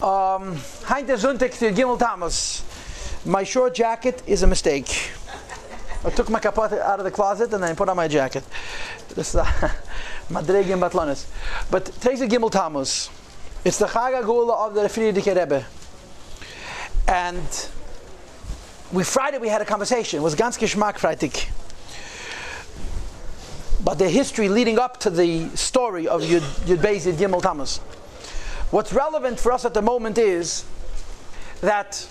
Um, Heinte Sonntag to Gimel Tammuz. My short jacket is a mistake. I took my kapot out of the closet and then put on my jacket. This is Madrege and Batlanis. But today's the Gimel Tammuz. It's the Chag HaGeula of the Frierdiker Rebbe. And we Friday we had a conversation. It was ganz Geschmack Freitag. But the history leading up to the story of Yud, Yud Beis Gimel Tammuz. What's relevant for us at the moment is that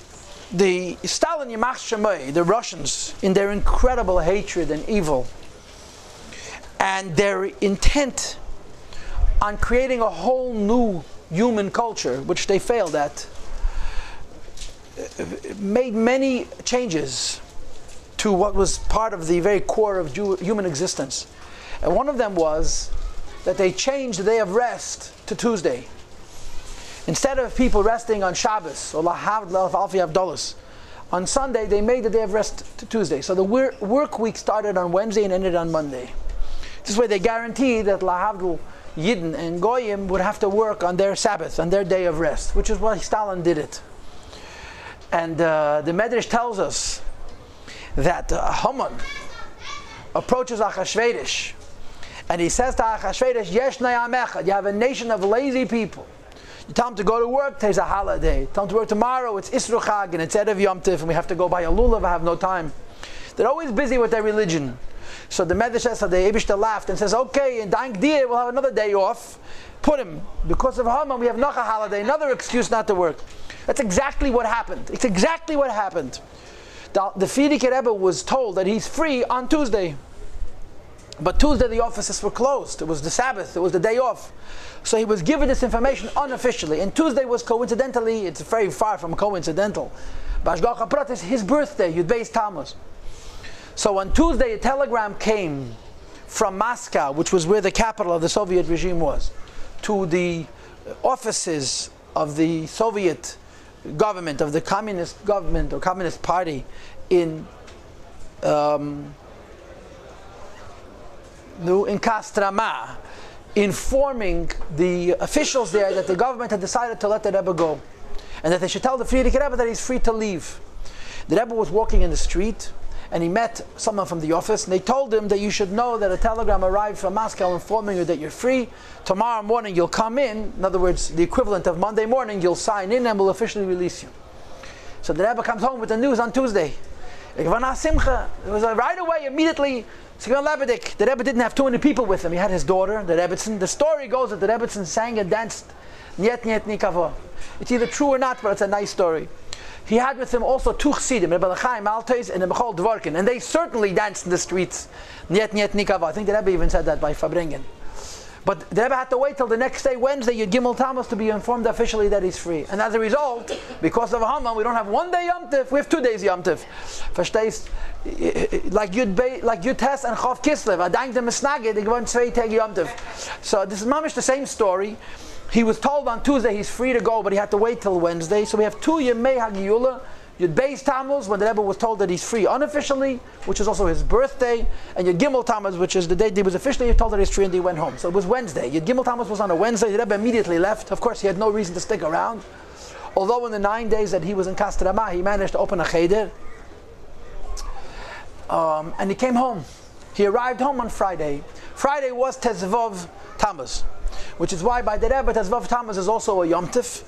the Stalin Yamach the Russians, in their incredible hatred and evil, and their intent on creating a whole new human culture, which they failed at, made many changes to what was part of the very core of Jew- human existence. And one of them was that they changed the day of rest to Tuesday. Instead of people resting on Shabbos or on Sunday they made the day of rest to Tuesday. So the work week started on Wednesday and ended on Monday. This way they guaranteed that Lahavdul Yidden and Goyim would have to work on their Sabbath, on their day of rest, which is why Stalin did it. And uh, the Medrash tells us that uh, Haman approaches Achashverosh and he says to Achashverosh, Yesh you have a nation of lazy people. You tell them to go to work, there's a holiday. Tell them to work tomorrow, it's Isru Chag and it's Erev Yom Tif and we have to go buy a lulav, I have no time. They're always busy with their religion. So the Medrash says, the Ibishta laughed and says, okay, in Dank Dia we'll have another day off. Put him. Because of Haman, we have not a holiday, another excuse not to work. That's exactly what happened. It's exactly what happened. The, the Rebbe was told that he's free on Tuesday. But Tuesday the offices were closed. It was the Sabbath. It was the day off. So he was given this information unofficially. And Tuesday was coincidentally, it's very far from coincidental. Bashgacha Prat is his birthday, Yud Beis Tammuz. So on Tuesday a telegram came from Moscow, which was where the capital of the Soviet regime was, to the offices of the Soviet government, of the communist government or communist party in um, in Kostroma, informing the officials there that the government had decided to let the Rebbe go, and that they should tell the Frierdiker Rebbe that he's free to leave. The Rebbe was walking in the street, and he met someone from the office, and they told him that you should know that a telegram arrived from Moscow informing you that you're free. Tomorrow morning you'll come in, in other words, the equivalent of Monday morning, you'll sign in and we'll officially release you. So the Rebbe comes home with the news on Tuesday. It was right away, immediately, Sigon Lebedik, the Rebbe didn't have 200 people with him. He had his daughter, the Rebbetzin. The story goes that the Rebbetzin sang and danced Niet Niet Nikavo. It's either true or not, but it's a nice story. He had with him also two chassidim, Rebbe Lechaim Altes and the Mechol Dvorkin, and they certainly danced in the streets. Niet Niet Nikavo. I think the Rebbe even said that by Fabringen. But the Rebbe had to wait till the next day, Wednesday, Yud Gimel Tammuz, to be informed officially that he's free. And as a result, because of Haman, we don't have one day Yom Tif, we have two days Yom Tif. Verstehst? Like Yud, Be, like Yud Tes and Chav Kislev. I dank them Snage, they go zwei Tage Yom Tif. So this is mamish the same story. He was told on Tuesday he's free to go, but he had to wait till Wednesday. So we have two Yemei Hagiyula, Yud Beis Tammuz, when the Rebbe was told that he's free unofficially, which is also his birthday, and Yud Gimel Tammuz, which is the day he was officially told that he's free and he went home. So it was Wednesday. Yud Gimel Tammuz was on a Wednesday. The Rebbe immediately left. Of course, he had no reason to stick around. Although in the nine days that he was in Kostroma, he managed to open a cheder. Um, and he came home. He arrived home on Friday. Friday was Tezvov Tammuz, which is why by the Rebbe, Tezvov Tammuz is also a Yom Tif.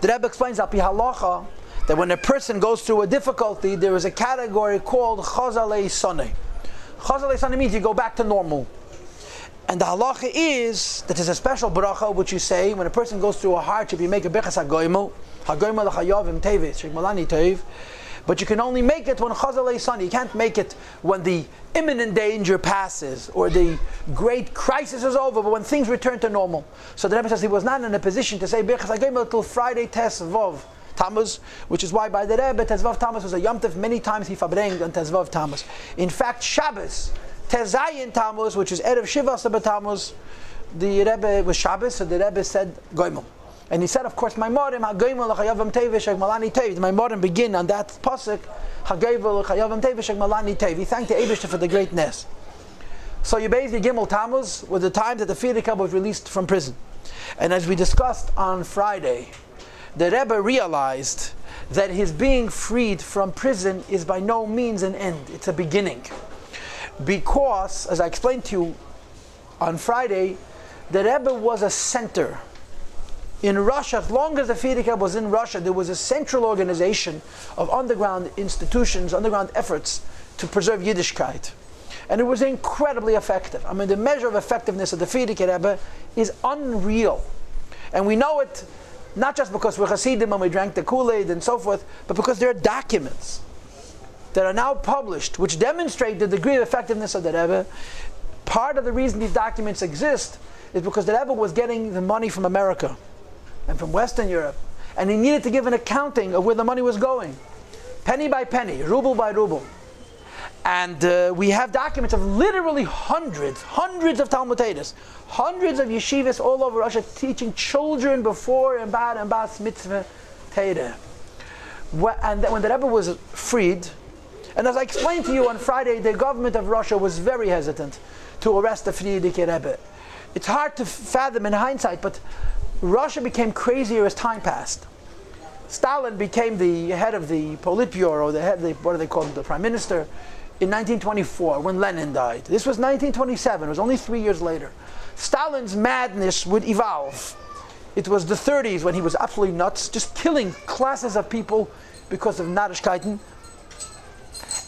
The Rebbe explains Api Halacha that when a person goes through a difficulty, there is a category called Chazalei Soneh. Chazalei Soneh means you go back to normal. And the halacha is that there's a special bracha which you say when a person goes through a hardship, you make a bechas hagoimel. But you can only make it when Chazalei Soneh. You can't make it when the imminent danger passes or the great crisis is over, but when things return to normal. So the Rebbe says he was not in a position to say bechas hagoimel till Friday tes vov. Tammuz, which is why by the Rebbe, Tezvav Tammuz was a Yom Tov, many times he fabrengt on Tezvav Tammuz. In fact, Shabbos, Tezayin Tammuz, which is Erev Shiva Tammuz, the Rebbe was Shabbos, so the Rebbe said Goimel. And he said, of course, my morim hagoimel l'chayavam tevish malani tev. My morim begin on that pasuk hagoimel l'chayavam tevish malani tev. He thanked the Eibushter for the greatness. So basically Gimel Tammuz was the time that the Frierdiker was released from prison, and as we discussed on Friday, the Rebbe realized that his being freed from prison is by no means an end, it's a beginning. Because, as I explained to you on Friday, the Rebbe was a center. In Russia, as long as the Frierdiker was in Russia, there was a central organization of underground institutions, underground efforts to preserve Yiddishkeit. And it was incredibly effective. I mean, the measure of effectiveness of the Frierdiker Rebbe is unreal. And we know it not just because we're Hasidim and we drank the Kool-Aid and so forth, but because there are documents that are now published which demonstrate the degree of effectiveness of the Rebbe. Part of the reason these documents exist is because the Rebbe was getting the money from America and from Western Europe, and he needed to give an accounting of where the money was going, penny by penny, ruble by ruble. And uh, we have documents of literally hundreds, hundreds of Talmud hundreds of yeshivas all over Russia teaching children before and bad and bas mitzvah Torah. And when the Rebbe was freed, and as I explained to you on Friday, the government of Russia was very hesitant to arrest the Frierdiker Rebbe. It's hard to fathom in hindsight, but Russia became crazier as time passed. Stalin became the head of the Politburo, the head, the, what do they call him, the prime minister, in 1924 when Lenin died. This was 1927, it was only three years later. Stalin's madness would evolve. It was the 30s when he was absolutely nuts, just killing classes of people because of Narishkeiten.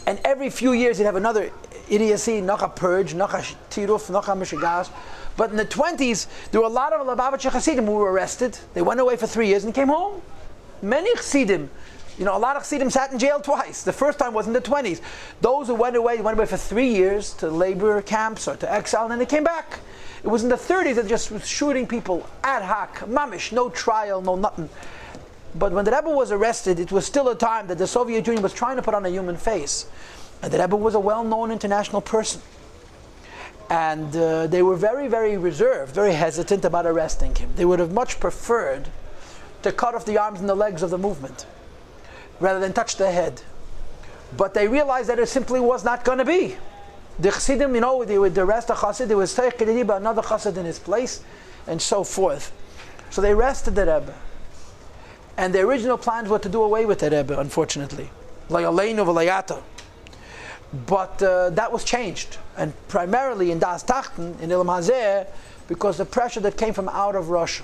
And every few years he'd have another idiocy, noch a purge, noch a tiruf, noch a mishigash. But in the 20s, there were a lot of Lubavitcher Hasidim who were arrested. They went away for three years and came home. Many Hasidim, you know, a lot of Hasidim sat in jail twice. The first time was in the 20s. Those who went away, went away for three years to labor camps or to exile, and then they came back. It was in the 30s that just was shooting people ad hoc, mamish, no trial, no nothing. But when the Rebbe was arrested, it was still a time that the Soviet Union was trying to put on a human face. And the Rebbe was a well known international person. And uh, they were very, very reserved, very hesitant about arresting him. They would have much preferred to cut off the arms and the legs of the movement rather than touch the head. But they realized that it simply was not going to be. The Chassidim, you know, they would arrest a Chassid, they would say but another Chassid in his place, and so forth. So they arrested the Rebbe. And the original plans were to do away with the Rebbe, unfortunately. But uh, that was changed. And primarily in Das Tachten, in Ilam Hazeh, because the pressure that came from out of Russia.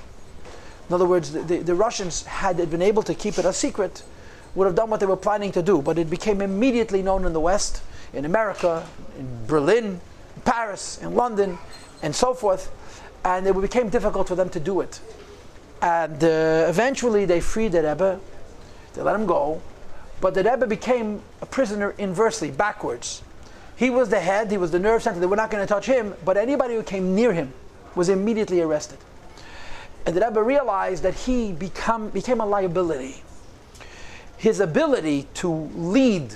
In other words, the, the, the Russians, had been able to keep it a secret, would have done what they were planning to do. But it became immediately known in the West in America, in Berlin, Paris, in London, and so forth. And it became difficult for them to do it. And uh, eventually they freed the Rebbe, they let him go, but the Rebbe became a prisoner inversely, backwards. He was the head, he was the nerve center, they were not going to touch him, but anybody who came near him was immediately arrested. And the Rebbe realized that he become, became a liability. His ability to lead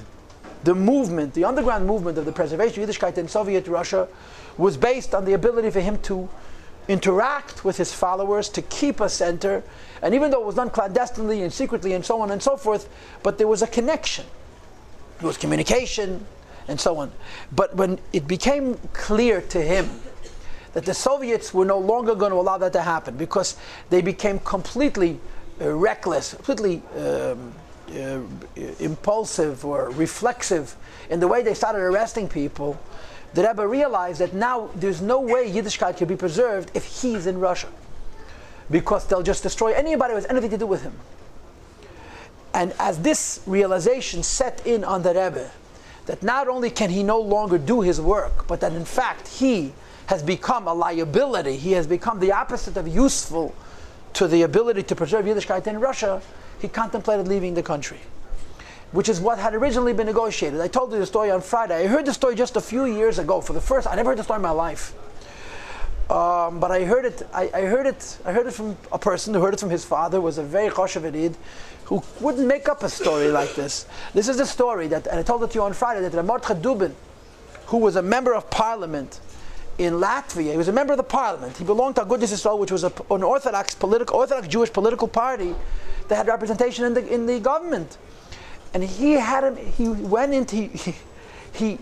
the movement, the underground movement of the preservation of Yiddishkeit in Soviet Russia was based on the ability for him to interact with his followers, to keep a center, and even though it was done clandestinely and secretly and so on and so forth, but there was a connection. There was communication and so on. But when it became clear to him that the Soviets were no longer going to allow that to happen because they became completely uh, reckless, completely um, uh, impulsive or reflexive in the way they started arresting people, the Rebbe realized that now there's no way Yiddishkeit can be preserved if he's in Russia. Because they'll just destroy anybody who has anything to do with him. And as this realization set in on the Rebbe, that not only can he no longer do his work, but that in fact he has become a liability, he has become the opposite of useful to the ability to preserve Yiddishkeit in Russia, he contemplated leaving the country, which is what had originally been negotiated. I told you the story on Friday. I heard the story just a few years ago. For the first, I never heard the story in my life. Um, but I heard it. I, I, heard it. I heard it from a person who heard it from his father. Was a very choshev who wouldn't make up a story like this. This is the story that, and I told it to you on Friday that Ramot Dubin, who was a member of parliament in Latvia. He was a member of the parliament. He belonged to Agudas Israel, which was a, an Orthodox political, Orthodox Jewish political party that had representation in the in the government. And he had him. He went into he, he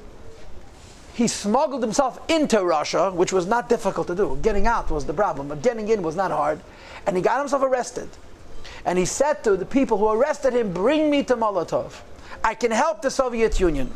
he smuggled himself into Russia, which was not difficult to do. Getting out was the problem, but getting in was not hard. And he got himself arrested. And he said to the people who arrested him, Bring me to Molotov. I can help the Soviet Union.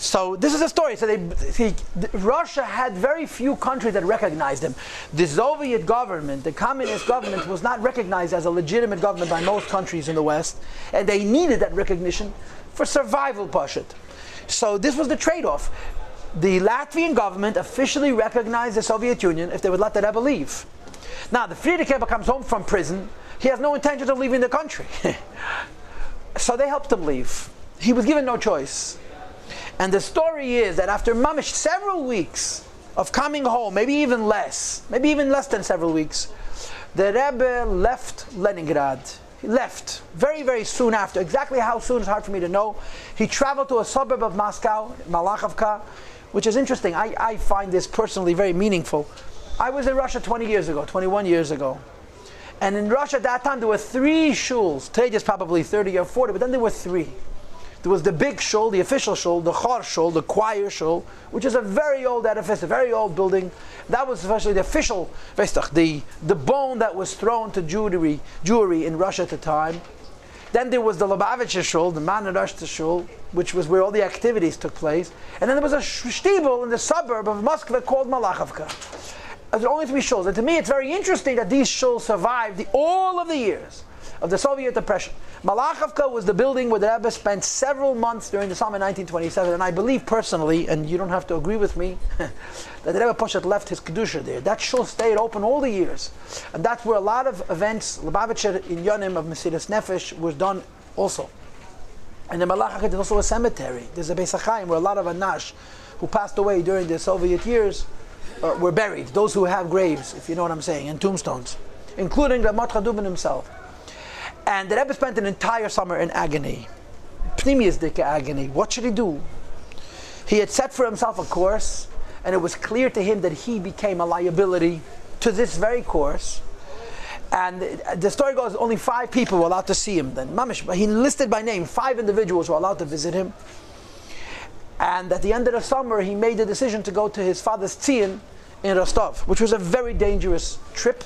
So this is a story. So they, see, Russia had very few countries that recognized him. The Soviet government, the communist government, was not recognized as a legitimate government by most countries in the West, and they needed that recognition for survival, Pashut. So this was the trade-off. The Latvian government officially recognized the Soviet Union if they would let the Rebbe leave. Now, the Rebbe comes home from prison. He has no intention of leaving the country. so they helped him leave. He was given no choice. And the story is that after mamish several weeks of coming home, maybe even less, maybe even less than several weeks, the Rebbe left Leningrad. He left very, very soon after. Exactly how soon is hard for me to know. He traveled to a suburb of Moscow, Malachovka, which is interesting. I, I find this personally very meaningful. I was in Russia 20 years ago, 21 years ago. And in Russia at that time, there were three shuls. Today, there's probably 30 or 40, but then there were three. There was the big shul, the official shul, the chor shul, the choir shul, which is a very old edifice, a very old building. That was especially the official, the, the bone that was thrown to Jewry, Jewry in Russia at the time. Then there was the Lubavitcher shul, the Marina Roshcha shul, which was where all the activities took place. And then there was a shtibel in the suburb of Moscow called Malachovka. Are only three shuls. And to me, it's very interesting that these shuls survived the, all of the years of the Soviet oppression. Malachovka was the building where the Rebbe spent several months during the summer 1927, and I believe personally, and you don't have to agree with me, that the Rebbe Poshet left his Kedusha there. That shul stayed open all the years. And that's where a lot of events, Lubavitcher in Yonim of Mesiris Nefesh, was done also. And in Malachovka there's also a cemetery. There's a Beis HaChaim where a lot of Anash who passed away during the Soviet years uh, were buried. Those who have graves, if you know what I'm saying, and tombstones, including Ramat Chadubin himself. And the Rebbe spent an entire summer in agony. Pnimius agony. What should he do? He had set for himself a course, and it was clear to him that he became a liability to this very course. And the story goes only five people were allowed to see him. Then Mamish, he listed by name five individuals were allowed to visit him. And at the end of the summer, he made the decision to go to his father's tzion in Rostov, which was a very dangerous trip,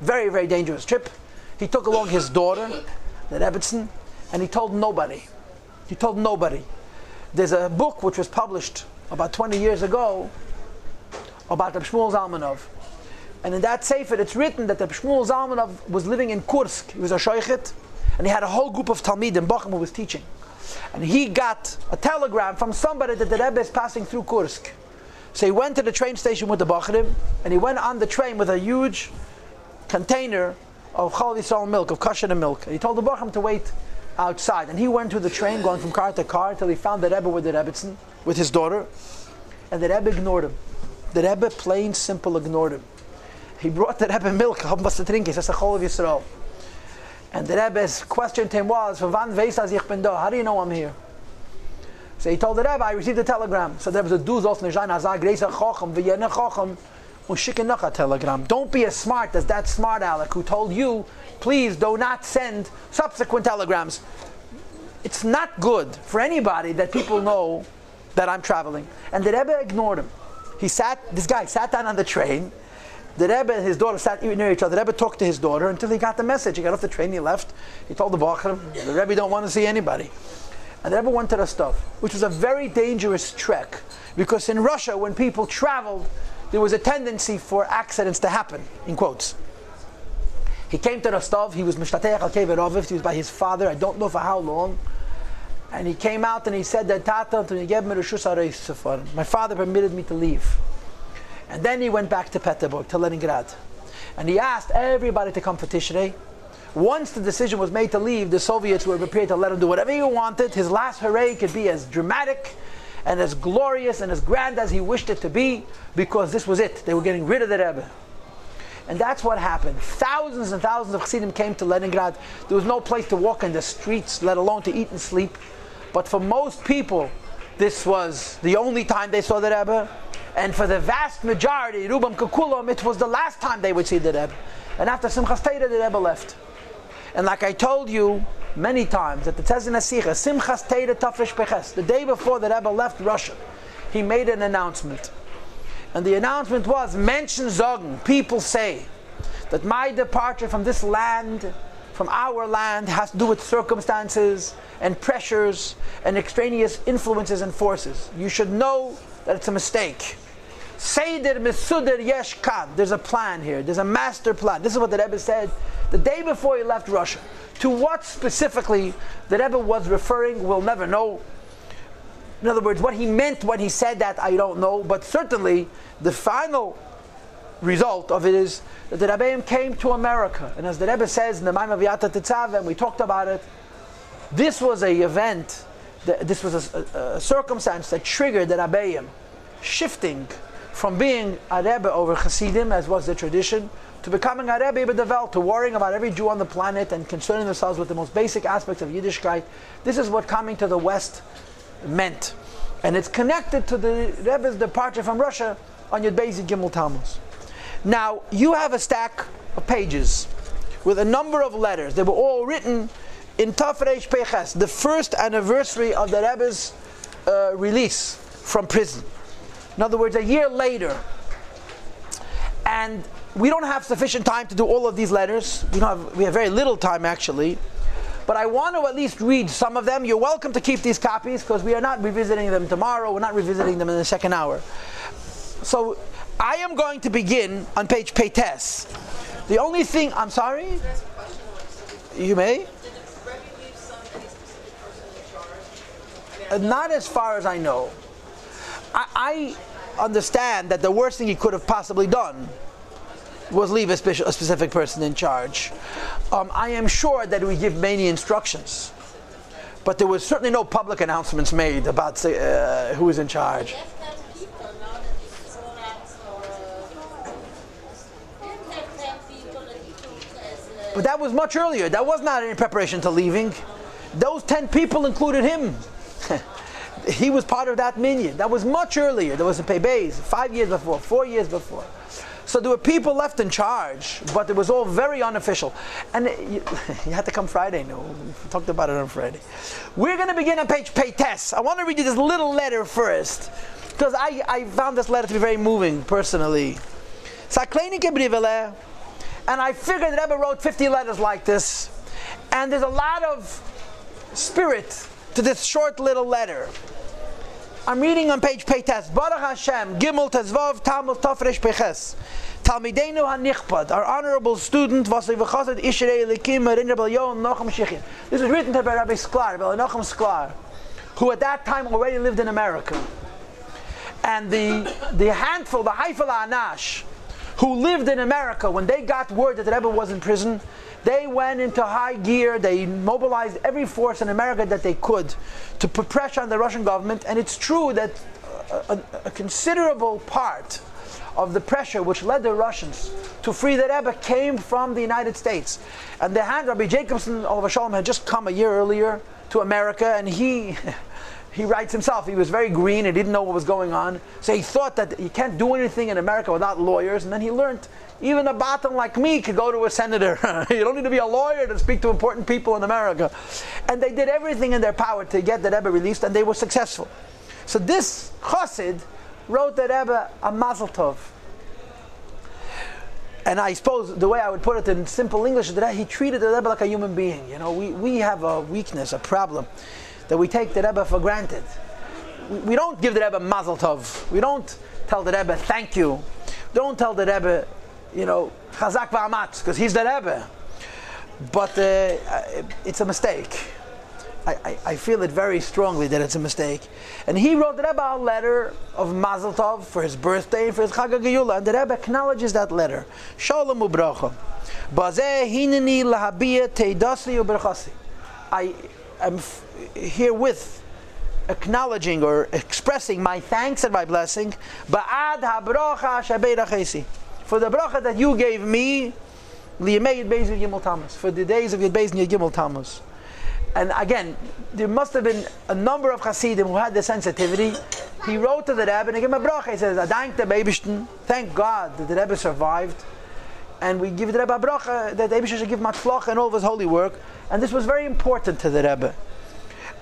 very very dangerous trip. He took along his daughter, the Rebbitzin, and he told nobody. He told nobody. There's a book which was published about 20 years ago about the Shmuel Zalmanov. And in that sefer, it's written that the Shmuel Zalmanov was living in Kursk. He was a shoichet, and he had a whole group of Talmid in Bochum who was teaching. And he got a telegram from somebody that the Rebbe is passing through Kursk. So he went to the train station with the Bachrim, and he went on the train with a huge container of Chal Yisrael milk, of kosher milk. And he told the Bachram to wait outside. And he went to the train, going from car to car, till he found the Rebbe with the Rebbitzin, with his daughter. And the Rebbe ignored him. The Rebbe, plain simple, ignored him. He brought the Rebbe milk, he says, the Chal of Yisrael. And the Rebbe's question to him was? How do you know I'm here? So he told the Rebbe, I received a telegram. So there was a duz auf Nejan Azag, Reisa Chochem, V'yene Chochem, Don't be as smart as that smart Alec who told you, please do not send subsequent telegrams. It's not good for anybody that people know that I'm traveling. And the Rebbe ignored him. He sat, this guy sat down on the train. The Rebbe and his daughter sat near each other. The Rebbe talked to his daughter until he got the message. He got off the train, he left. He told the Bachram, the Rebbe don't want to see anybody. And the Rebbe went to stuff, which was a very dangerous trek. Because in Russia, when people traveled, there was a tendency for accidents to happen, in quotes. He came to Rostov, he was Mishtateach al he was by his father, I don't know for how long. And he came out and he said that Tata my father permitted me to leave. And then he went back to Peterburg, to Leningrad. And he asked everybody to come for Tishrei. Once the decision was made to leave, the Soviets were prepared to let him do whatever he wanted. His last hooray could be as dramatic and as glorious and as grand as he wished it to be, because this was it. They were getting rid of the Rebbe. And that's what happened. Thousands and thousands of Chassidim came to Leningrad. There was no place to walk in the streets, let alone to eat and sleep. But for most people, this was the only time they saw the Rebbe. And for the vast majority, Rubam Kakulam, it was the last time they would see the Rebbe. And after Simchas Torah, the Rebbe left. And like I told you, many times that the says in Asicha, Simchas Teira Tafresh Peches, the day before the Rebbe left Russia, he made an announcement. And the announcement was, Menschen sagen, people say, that my departure from this land, from our land, has to do with circumstances and pressures and extraneous influences and forces. You should know that it's a mistake. Seder Mesuder Yesh Kan. There's a plan here. There's a master plan. This is what the Rebbe said the day before he left Russia. To what specifically the Rebbe was referring, we'll never know. In other words, what he meant when he said that, I don't know. But certainly, the final result of it is that the Rebbeim came to America. And as the Rebbe says in the Maimon V'yata Tetzav, and we talked about it, this was a event, this was a, a, a circumstance that triggered the Rebbeim shifting from being a Rebbe over Hasidim, as was the tradition, to becoming a Rebbe B'Devel, to worrying about every Jew on the planet and concerning themselves with the most basic aspects of Yiddishkeit. This is what coming to the West meant. And it's connected to the Rebbe's departure from Russia on Yud Bezi Gimel Tammuz. Now, you have a stack of pages with a number of letters. They were all written in Tafresh Peches, the first anniversary of the Rebbe's uh, release from prison. In other words, a year later. And we don't have sufficient time to do all of these letters. We, don't have, we have very little time actually. But I want to at least read some of them. You're welcome to keep these copies because we are not revisiting them tomorrow. We're not revisiting them in the second hour. So I am going to begin on page Peites. The only thing, I'm sorry? You may? Uh, not as far as I know. I, I, understand that the worst thing he could have possibly done was leave a, special, a specific person in charge. Um, I am sure that we give many instructions, but there was certainly no public announcements made about uh, who is in charge. But that was much earlier. That was not in preparation to leaving. Those 10 people included him. He was part of that minion. That was much earlier. There was a Pebez, five years before, four years before. So there were people left in charge, but it was all very unofficial. And you, you, had to come Friday. No, we talked about it on Friday. We're going to begin on page Peites. I want to read you this little letter first, because I, I found this letter to be very moving personally. And I figured that Rebbe wrote 50 letters like this. And there's a lot of spirit to this short little letter. I'm reading on page Peites. Baruch Hashem, Gimel Tezvav, Talmud Tafresh Peches. Talmidenu HaNichpad, our honorable student, Vasei V'chazad Ishrei Elikim, Marin Rebel Yon, Nochem Shichin. This was written by Rabbi Sklar, Rabbi Nochem Sklar, who at that time already lived in America. And the, the handful, the Haifel Anash, who lived in America, when they got word that the Rebbe was in prison, they went into high gear. They mobilized every force in America that they could to put pressure on the Russian government. And it's true that a, a, considerable part of the pressure which led the Russians to free the Rebbe came from the United States. And the hand Rabbi Jacobson of Shalom had just come a year earlier to America, and he. he writes himself, he was very green and didn't know what was going on. So he thought that you can't do anything in America without lawyers. And then he learned even a bottom like me could go to a senator. you don't need to be a lawyer to speak to important people in America. And they did everything in their power to get the Rebbe released, and they were successful. So this chassid wrote the Rebbe a mazel tov. And I suppose the way I would put it in simple English is that he treated the Rebbe like a human being. You know, we, we have a weakness, a problem that we take the Rebbe for granted. We, we don't give the Rebbe mazel tov. We don't tell the Rebbe thank you. Don't tell the Rebbe, you know, chazak v'amatz, because he's the Rebbe. But uh, it's a mistake. I, I, I, feel it very strongly that it's a mistake. And he wrote the Rebbe a letter of Mazel Tov for his birthday and for his Chag HaGeula, and the Rebbe acknowledges that letter. Shalom ubracha. Bazeh hineni lahabiyah teidasi ubrachasi. I am herewith acknowledging or expressing my thanks and my blessing. Ba'ad ha-bracha For the bracha that you gave me, for the days of Yud Beis and Yud Gimel And again, there must have been a number of Hasidim who had the sensitivity. He wrote to the Rebbe and he gave him a bracha. He says, Thank the Eibishten. Thank God that the Rebbe survived. And we give the Rebbe a bracha that the Rebbe should give matzlach and all of his holy work. And this was very important to the Rebbe.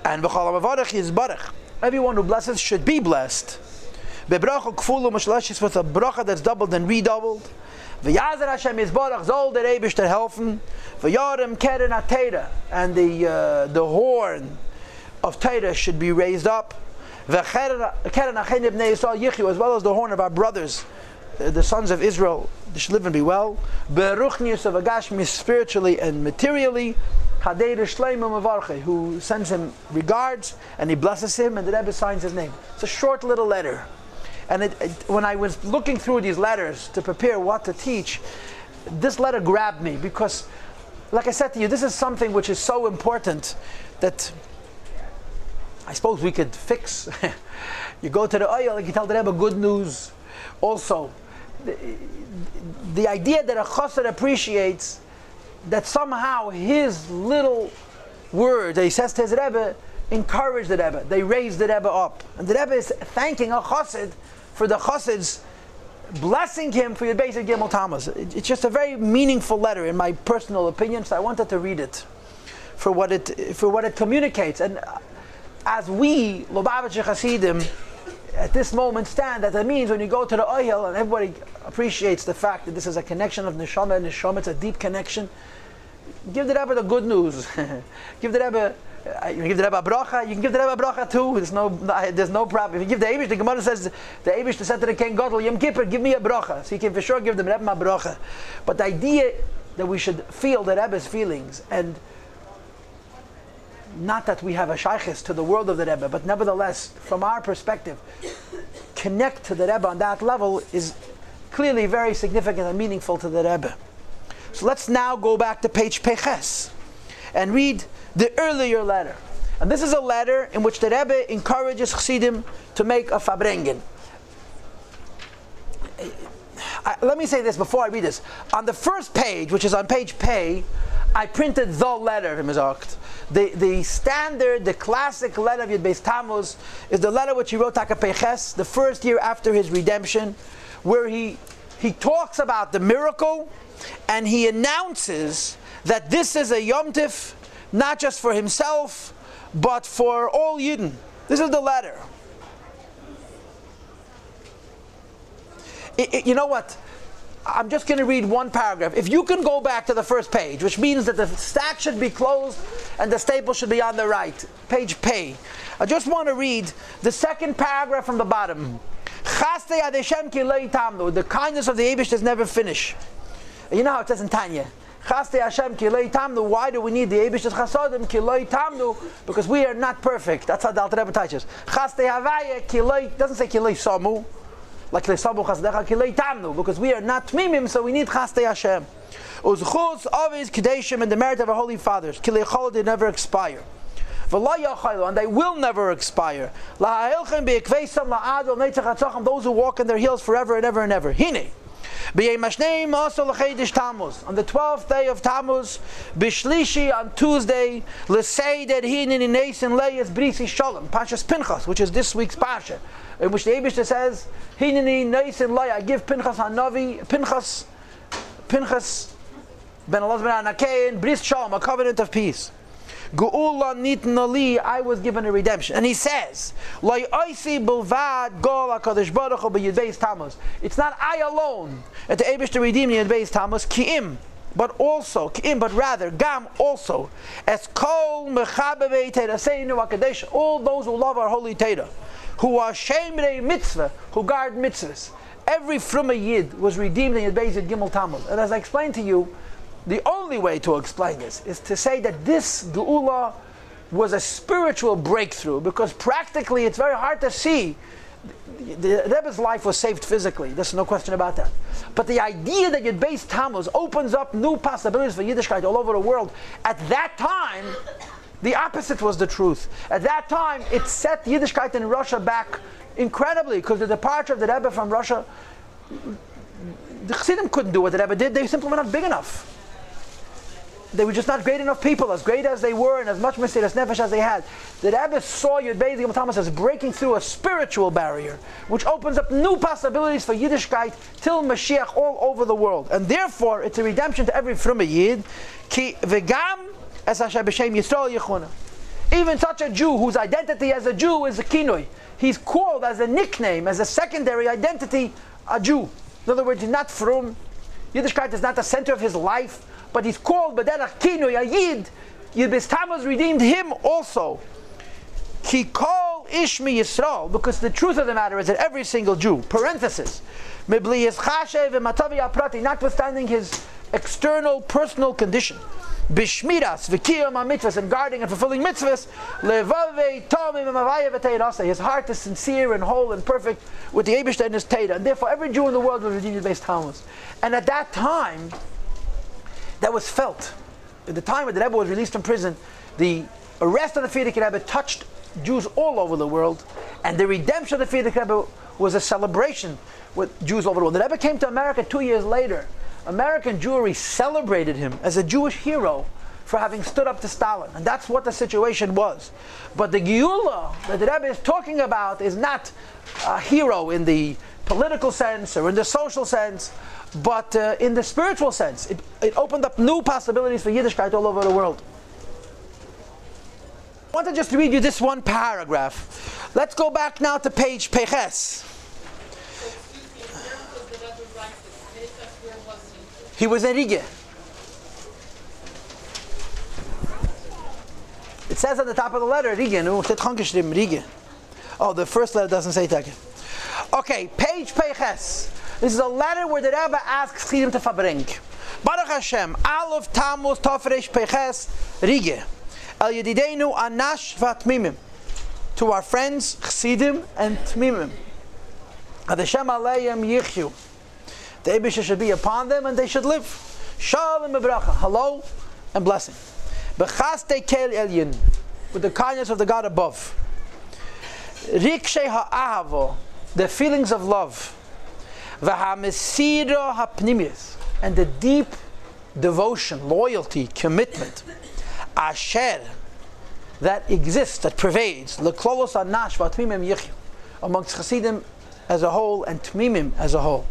And is barach. Everyone who blesses should be blessed. Bebracha kfulu mashlashis with a bracha that's doubled and redoubled. V'yazer Hashem Yisborach zol der Eibish to helfen. V'yarem keren atera and the uh, the horn of Torah should be raised up. V'keren achen ibnei Yisrael yichyu as well as the horn of our brothers, the sons of Israel. They should live and be well. Beruchnius of Agashmi spiritually and materially. Who sends him regards and he blesses him, and the Rebbe signs his name. It's a short little letter. And it, it, when I was looking through these letters to prepare what to teach, this letter grabbed me because, like I said to you, this is something which is so important that I suppose we could fix. you go to the oil, you tell the Rebbe good news. Also, the, the idea that a chassid appreciates that somehow his little word that he says to his Rebbe encourage the Rebbe. They raise the Rebbe up. And the Rebbe is thanking a chassid for the chassid's blessing him for your basic Gimel Tammuz. It's just a very meaningful letter in my personal opinion, so I wanted to read it for what it, for what it communicates. And uh, as we, Lubavitch Hasidim, at this moment stand that that means when you go to the oil and everybody appreciates the fact that this is a connection of neshama and neshama, it's a deep connection. Give the Rebbe the good news. give the Rebbe. Uh, can give the Rebbe a bracha. You can give the Rebbe a bracha too. There's no, there's no problem. If you give the Abish, the Gemara says the Abish say to the King Gadol Yom Kippur, give me a bracha. So you can for sure give the Rebbe a bracha. But the idea that we should feel the Rebbe's feelings and not that we have a shaykhis to the world of the Rebbe, but nevertheless, from our perspective, connect to the Rebbe on that level is clearly very significant and meaningful to the Rebbe. So let's now go back to page Peches and read the earlier letter. And this is a letter in which the Rebbe encourages Chassidim to make a fabrengen. I, let me say this before I read this. On the first page, which is on page Pay, I printed the letter of Mizakt. The, the standard, the classic letter of Yud Beis is the letter which he wrote Taka Peches, the first year after his redemption, where he, he talks about the miracle and he announces that this is a Yom Tif, not just for himself, but for all Yidden. This is the letter. It, it, you know what? I'm just going to read one paragraph. If you can go back to the first page, which means that the stack should be closed and the staple should be on the right, page pay. I just want to read the second paragraph from the bottom. The kindness of the Abish does never finish. You know how it says in Tanya. Hashem tamnu. Why do we need the Abish's chasodim kiloi tamnu? Because we are not perfect. That's how the Alter Rebbe teaches. Chaste havaya doesn't say kiloi samu like lesabu chasdecha kilei tamnu, because we are not tmimim, so we need chaste Hashem. Uzchus avis kadeshim and the merit of our holy fathers. Kilei they never expire. And they will never expire. Those who walk in their heels forever and ever and ever. Hine. Bey Mashneem also on the 12th day of Tammuz, Bishlishi on Tuesday, Lesei that Hinin in Nason Leis Brisi Shalom, Pashas Pinchas, which is this week's Pasha in which the Abishta says, Hinini Neisin Lay, I give Pinchas Hanavi, Pinchas, Pinchas Ben Elazar Ben Anakein, Bris Shalom, a covenant of peace. Geula nitnali, I was given a redemption. And he says. It's not I alone at the Abish to redeem Yidbeis Tammuz, ki'im, but also, ki'im, but rather, gam also, as kol mechabevei Teda, Seinu HaKadosh, all those who love our holy Teda who are shemrei mitzvah, who guard mitzvahs. Every fruma yid was redeemed in Yud Gimel Tammuz. And as I explained to you, the only way to explain this is to say that this geula was a spiritual breakthrough because practically it's very hard to see. The Rebbe's life was saved physically. There's no question about that. But the idea that Yud Beis Tammuz opens up new possibilities for Yiddishkeit all over the world at that time the opposite was the truth. At that time, it set Yiddishkeit in Russia back incredibly because the departure of the Rebbe from Russia, the Chassidim couldn't do what the Rebbe did. They simply were not big enough. They were just not great enough people, as great as they were and as much Mesiras Nefesh as they had. The Rebbe saw Yud Beis Tammuz as breaking through a spiritual barrier, which opens up new possibilities for Yiddishkeit till Mashiach all over the world. And therefore, it's a redemption to every Fruma Yid. Ki vegam as Hashem b'shem Yisrael Yechuna. Even such a Jew whose identity as a Jew is a kinoi. He's called as a nickname, as a secondary identity, a Jew. In other words, he's not from Yiddishkeit is not the center of his life, but he's called Bederach Kinoi, a Yid. Yid redeemed him also. Ki kol ishmi Yisrael, because the truth of the matter is that every single Jew, parenthesis, notwithstanding his external personal condition, bishmiras v'kiyam mitzvahs and guarding and fulfilling mitzvahs levave tomim his heart is sincere and whole and perfect with the Eibushter and his Teda and therefore every Jew in the world was redeemed based Talmud and at that time that was felt at the time when the Rebbe was released from prison the arrest of the Frierdiker Rebbe touched Jews all over the world and the redemption of the Frierdiker Rebbe was a celebration with Jews all over the world the Rebbe came to America two years later American Jewry celebrated him as a Jewish hero for having stood up to Stalin. And that's what the situation was. But the Geula that the Rebbe is talking about is not a hero in the political sense or in the social sense, but uh, in the spiritual sense. It, it opened up new possibilities for Yiddishkeit all over the world. I want to just read you this one paragraph. Let's go back now to page Peches. He was in Riga. It says on the top of the letter, Riga. Riga. Oh, the first letter doesn't say that. Okay, page Peches. This is a letter where the Rebbe asks him to verbring. Baruch Hashem, Aleph Tammuz Tofresh Peches Rige. El Yedidenu Anash Vatmimim. To our friends Chassidim and Tmimim. Adeshem Aleim Yichyu. The Abisha should be upon them and they should live. Shalom and bracha, hello and blessing. Bechaste kel elyin, with the kindness of the God above. Rikshe ha'ahavo, the feelings of love. And the deep devotion, loyalty, commitment. Asher, that exists, that pervades. Leklolos anash amongst Chassidim as a whole and Tmimim as a whole.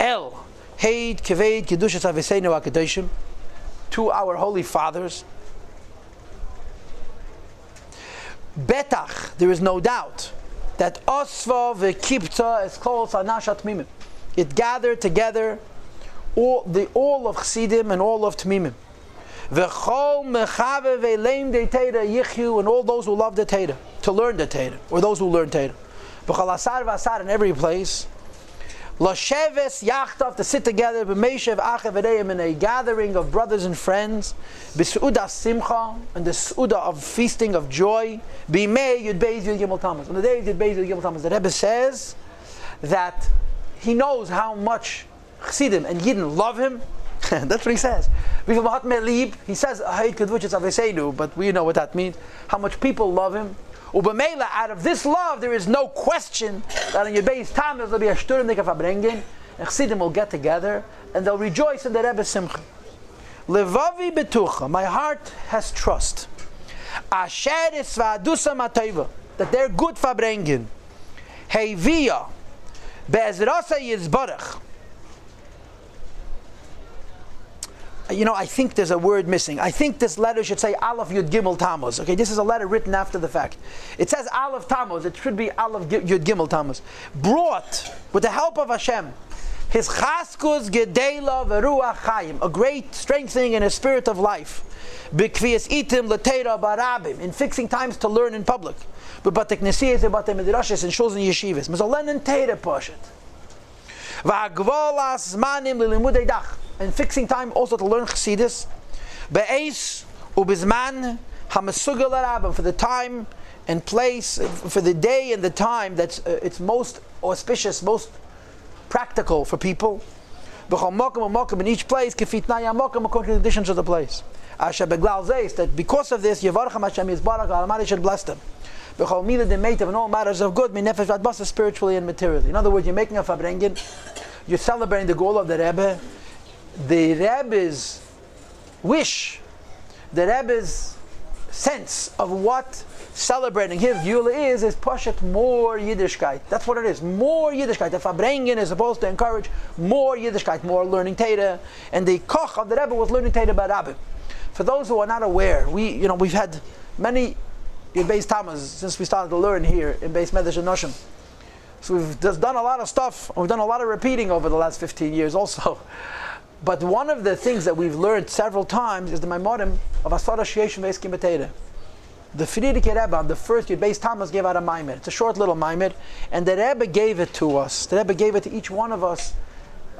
El, Heid, Keved, Kedushas Aviseinu HaKadoshim, to our holy fathers. Betach, there is no doubt that Osva v'Kipta is called Sanashat Mimim. It gathered together all the all of Chassidim and all of Tmimim. V'chol mechave ve'leim de Teda and all those who love the Teda, to learn the Teda, or those who learn Teda. V'chol asar v'asar in every place. Lasheves Yachtav to sit together, b'meishev achav in a gathering of brothers and friends, b'su'uda simcha, and the su'uda of feasting of joy, b'mei yud beis yud gimel. On the day of yud beis yud tamas, the Rebbe says that he knows how much Chassidim and Yidden love him. That's what he says. He says, but we know what that means. How much people love him. Ubamela, out of this love, there is no question that on your base time there'll be a Sturmdik of Abrengen, and Chassidim will get together, and they'll rejoice in the Rebbe Simcha. Levavi betucha, my heart has trust. Asher isvadusa matayva, that they're good Fabrengen. Hevia, be'ezrasa yizbarach, you know, I think there's a word missing. I think this letter should say Aleph Yud Gimel Tammuz. Okay, this is a letter written after the fact. It says Aleph Tammuz. It should be Aleph Yud Gimel Tammuz. Brought with the help of Hashem, his chaskus gedela veruach chayim, a great strengthening in his spirit of life. Bikvias itim latera barabim, in fixing times to learn in public. But batek nesiyas batek midrashis and shuls and yeshivas. Mizalen and teira poshet. Va'agvolas manim lilimudei dach and fixing time also to learn Chassidus. Be'ez ubizman hamasugal arabim for the time and place, for the day and the time that's uh, it's most auspicious, most practical for people. In each place, according to the conditions of the place. That because of this, Hashem is barak Almighty should bless them. In all matters of good, spiritually and materially. In other words, you're making a fabrengen, you're celebrating the goal of the Rebbe, the Rebbe's wish, the Rebbe's sense of what celebrating his Yula is, is push it more Yiddishkeit. That's what it is. More Yiddishkeit. The Fabrengen is supposed to encourage more Yiddishkeit, more learning Teda. And the Koch of the Rebbe was learning Teda by Rabbi. For those who are not aware, we, you know, we've had many Yud Beis Tammuz since we started to learn here in Beis Medrash and Noshim. So we've just done a lot of stuff. We've done a lot of repeating over the last 15 years also. But one of the things that we've learned several times is the Maimorim of Asara Shiesh Veis Kimateda. The Frierdiker Rebbe on the first Yud Beis Tammuz gave out a Maimed. It's a short little Maimed. And the Rebbe gave it to us. The Rebbe gave it to each one of us.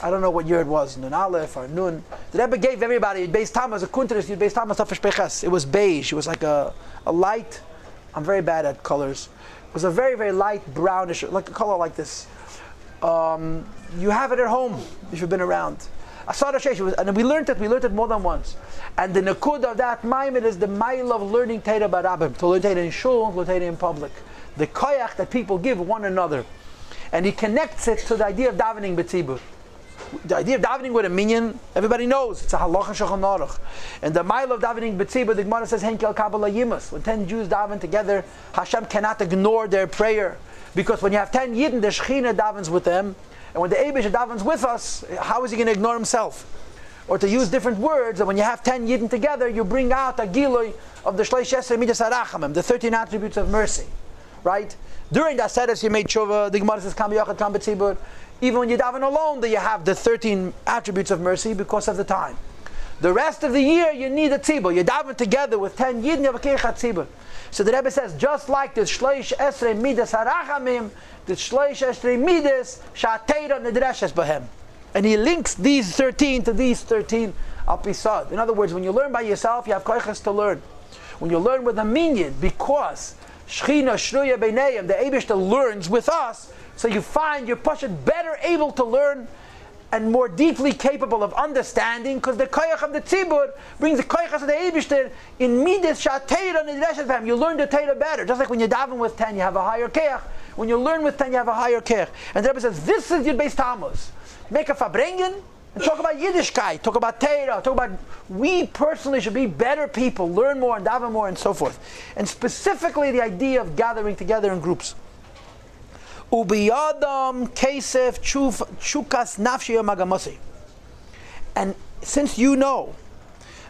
I don't know what year it was, Nun Aleph or Nun. The Rebbe gave everybody Yud Beis Tammuz, a kunteris Yud Beis Tammuz It was beige. It was like a, a light, I'm very bad at colors. It was a very, very light brownish, like a color like this. Um, you have it at home if you've been around. Asara Sheish, and we learned it, we learned it more than once. And the nakud of that maimed is the mile of learning Torah Barabim, to learn Torah in shul, to learn Torah in public. The koyach that people give one another. And he connects it to the idea of davening b'tzibur. The idea of davening with a minyan, everybody knows, it's a halach and shulchan aruch. And the mile of davening b'tzibur, the Gemara says, henkel kabbalah yimus. When ten Jews daven together, Hashem cannot ignore their prayer. Because when you have ten yidden, the Shechina davens with them, and when the Abish davens with us, how is he going to ignore himself? Or to use different words, that when you have 10 Yidden together, you bring out a Giloy of the Shleish Esrei Midas Arachamim, the 13 attributes of mercy. Right? During that Sedus, you made Shova, the Gemara says, Kam Yachad Kam. Even when you daven alone, that you have the 13 attributes of mercy because of the time. The rest of the year, you need a tzibur. You daven together with 10 Yidden, you have a tzibur. So the Rebbe says, just like the Shleish Esrei Midas Harachamim, the Shleish Esrei Midas Shateira Nidreshes Bahem. And he links these 13 to these 13 apisad. In other words, when you learn by yourself, you have koiches to learn. When you learn with a minyan, because Shechina Shruya Beineim, the Abishta learns with us, so you find you're better able to learn and more deeply capable of understanding because the koyach of the tzibur brings the koyach of the Eibishter in midas shatayra nidreshet You learn the Torah better. Just like when you daven with 10, you have a higher koyach. When you learn with 10, you have a higher koyach. And the Rebbe says, this is Yud Beis Tammuz. Make a fabrengen and talk about Yiddishkeit, talk about Torah, talk about we personally should be better people, learn more and daven more and so forth. And specifically the idea of gathering together in groups. Ubiyadam kesef chukas nafshi magamosi. And since you know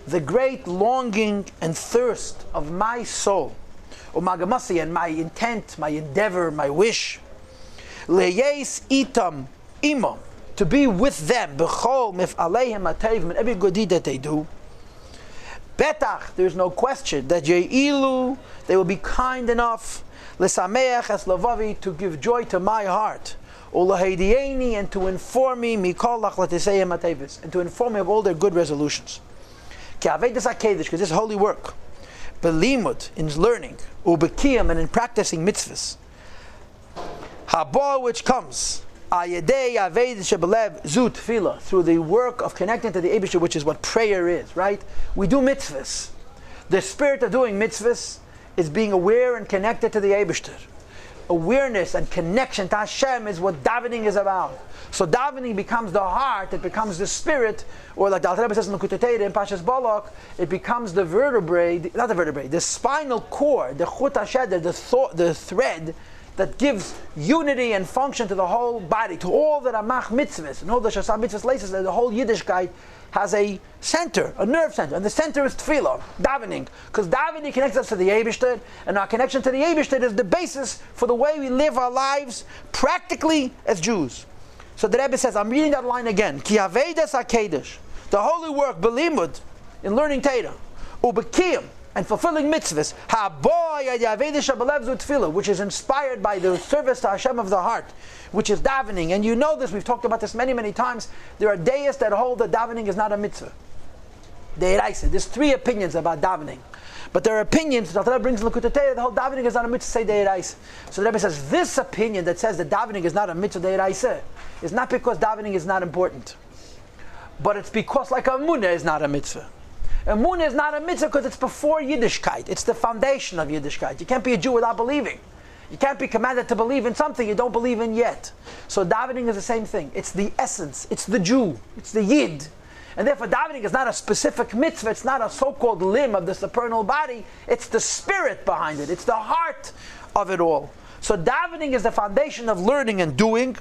the great longing and thirst of my soul, umagamasi, and my intent, my endeavor, my wish, leyes itam imam, to be with them, b'chol mif aleihim atayvim, and every good deed that they do, betach, there's no question that Ye'ilu, they will be kind enough Es lavavi, to give joy to my heart. And to inform me, and to inform me of all their good resolutions. Because this holy work, belimud, in learning, ubekiyam, and in practicing mitzvahs. Which comes, ayedei shebelev through the work of connecting to the Abishah, which is what prayer is, right? We do mitzvahs. The spirit of doing mitzvahs is being aware and connected to the Eibishter. Awareness and connection to Hashem is what davening is about. So davening becomes the heart, it becomes the spirit, or like the Alter Rebbe says in Kutatei in Pashas Balak, it becomes the vertebrae, not the vertebrae, the spinal cord, the chut hasheder, the, th- the thread that gives unity and function to the whole body, to all the Ramach mitzvahs, and all the Shasam mitzvahs laces, the whole Yiddishkeit has a center, a nerve center, and the center is tefillah, davening, because davening connects us to the Eibushter, and our connection to the Eibushter is the basis for the way we live our lives practically as Jews. So the Rebbe says, I'm reading that line again, Ki HaKedesh, the holy work, Belimud, in learning Torah, Ubekiyim, and fulfilling mitzvahs, ha which is inspired by the service to Hashem of the heart, which is davening. And you know this, we've talked about this many, many times. There are deists that hold that davening is not a mitzvah. Deiraisa. There's three opinions about davening. But there are opinions, the Rebbe brings Lakota the whole davening is not a mitzvah, say Deiraisa. So the Rebbe says, this opinion that says that davening is not a mitzvah, Deiraisa, is not because davening is not important. But it's because like a munah is not a mitzvah. Emunah is not a mitzvah because it's before Yiddishkeit. It's the foundation of Yiddishkeit. You can't be a Jew without believing. You can't be commanded to believe in something you don't believe in yet. So davening is the same thing. It's the essence. It's the Jew. It's the Yid. And therefore, davening is not a specific mitzvah. It's not a so-called limb of the supernal body. It's the spirit behind it. It's the heart of it all. So davening is the foundation of learning and doing.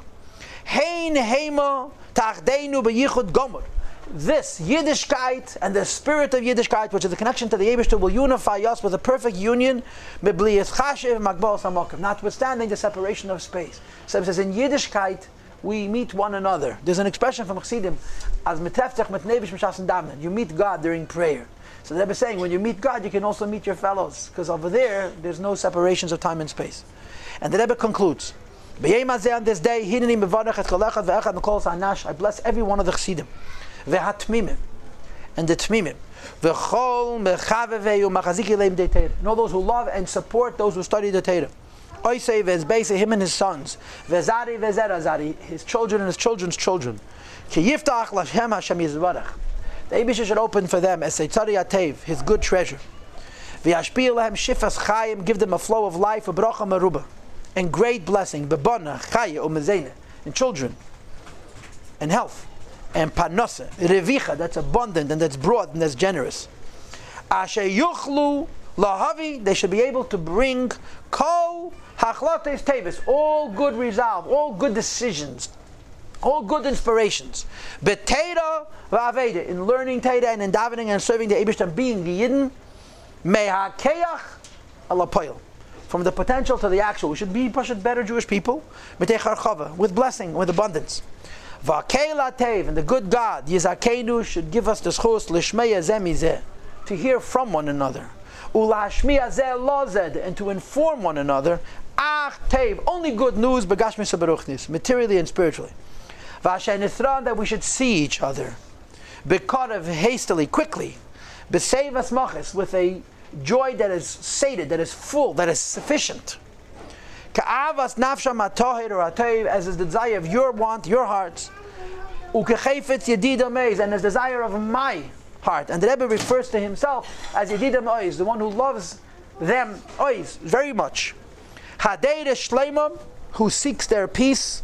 This Yiddishkeit and the spirit of Yiddishkeit, which is the connection to the Abishter, will unify us with a perfect union, notwithstanding the separation of space. So it says in Yiddishkeit, we meet one another. There's an expression from Chassidim, as miteftech mit nevish You meet God during prayer. So the Rebbe is saying, when you meet God, you can also meet your fellows, because over there, there's no separations of time and space. And the Rebbe concludes, on this day, I bless every one of the Chassidim Vehatmimim. And the Tmimim. And all those who love and support those who study the Torah. Oisei Vezbeise, him and his sons. Vezari Vezerazari, his children and his children's children. Ki Yiftach Hashem Yizvarach. The Abishah should open for them as Seitzari Atev, his good treasure. V'yashpil shifas chayim, give them a flow of life, v'bracha meruba, and great blessing, b'bona chaya, umezena, and children, and health and panosa, revicha, that's abundant and that's broad and that's generous. Asher yuchlu lahavi, they should be able to bring kol hachlates tevis, all good resolve, all good decisions, all good inspirations. Beteda v'aveda, in learning Teda and in davening and serving the Abish and being the Yidden, mehakeach alapoil. From the potential to the actual, we should be better Jewish people, with blessing, with abundance. V'akei and the good God, Yizakenu, should give us the schus l'shmeya zemizeh, to hear from one another. Ulashmiya zeh and to inform one another. Ach tev, only good news, begashmi sabaruchnis, materially and spiritually. V'ashen that we should see each other. Bekorev hastily, quickly. Besevas machis, with a joy that is sated, that is full, that is sufficient. Ka'avas nafsha matohir or as is the desire of your want, your hearts. Ukechefetz yedida meiz, and as desire of my heart. And the Rebbe refers to himself as yedida meiz, the one who loves them oiz very much. Hadeir shleimam, who seeks their peace.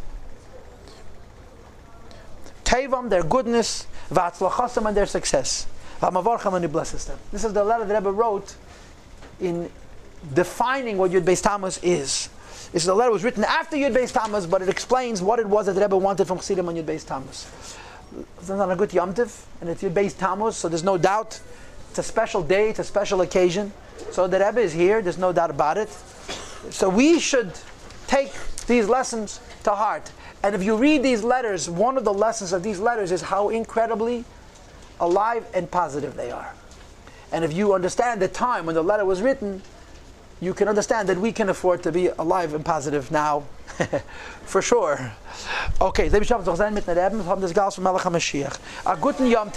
Tevam, their goodness. Vatzlachasam, and their success. Vamavarcham, and he blesses them. This is the letter the Rebbe wrote in defining what Yud Beis Tammuz is. This is a letter was written after Yud Beis Tammuz, but it explains what it was that the Rebbe wanted from Chassidim on Yud Beis Tammuz. It's not a good Yom Tiv, and it's Yud Beis Tammuz, so there's no doubt. It's a special day, it's a special occasion. So the Rebbe is here, there's no doubt about it. So we should take these lessons to heart. And if you read these letters, one of the lessons of these letters is how incredibly alive and positive they are. And if you understand the time when the letter was written, you can understand that we can afford to be alive and positive now, for sure. Okay, Zayn mit von Melech HaMashiach. A guten Yom.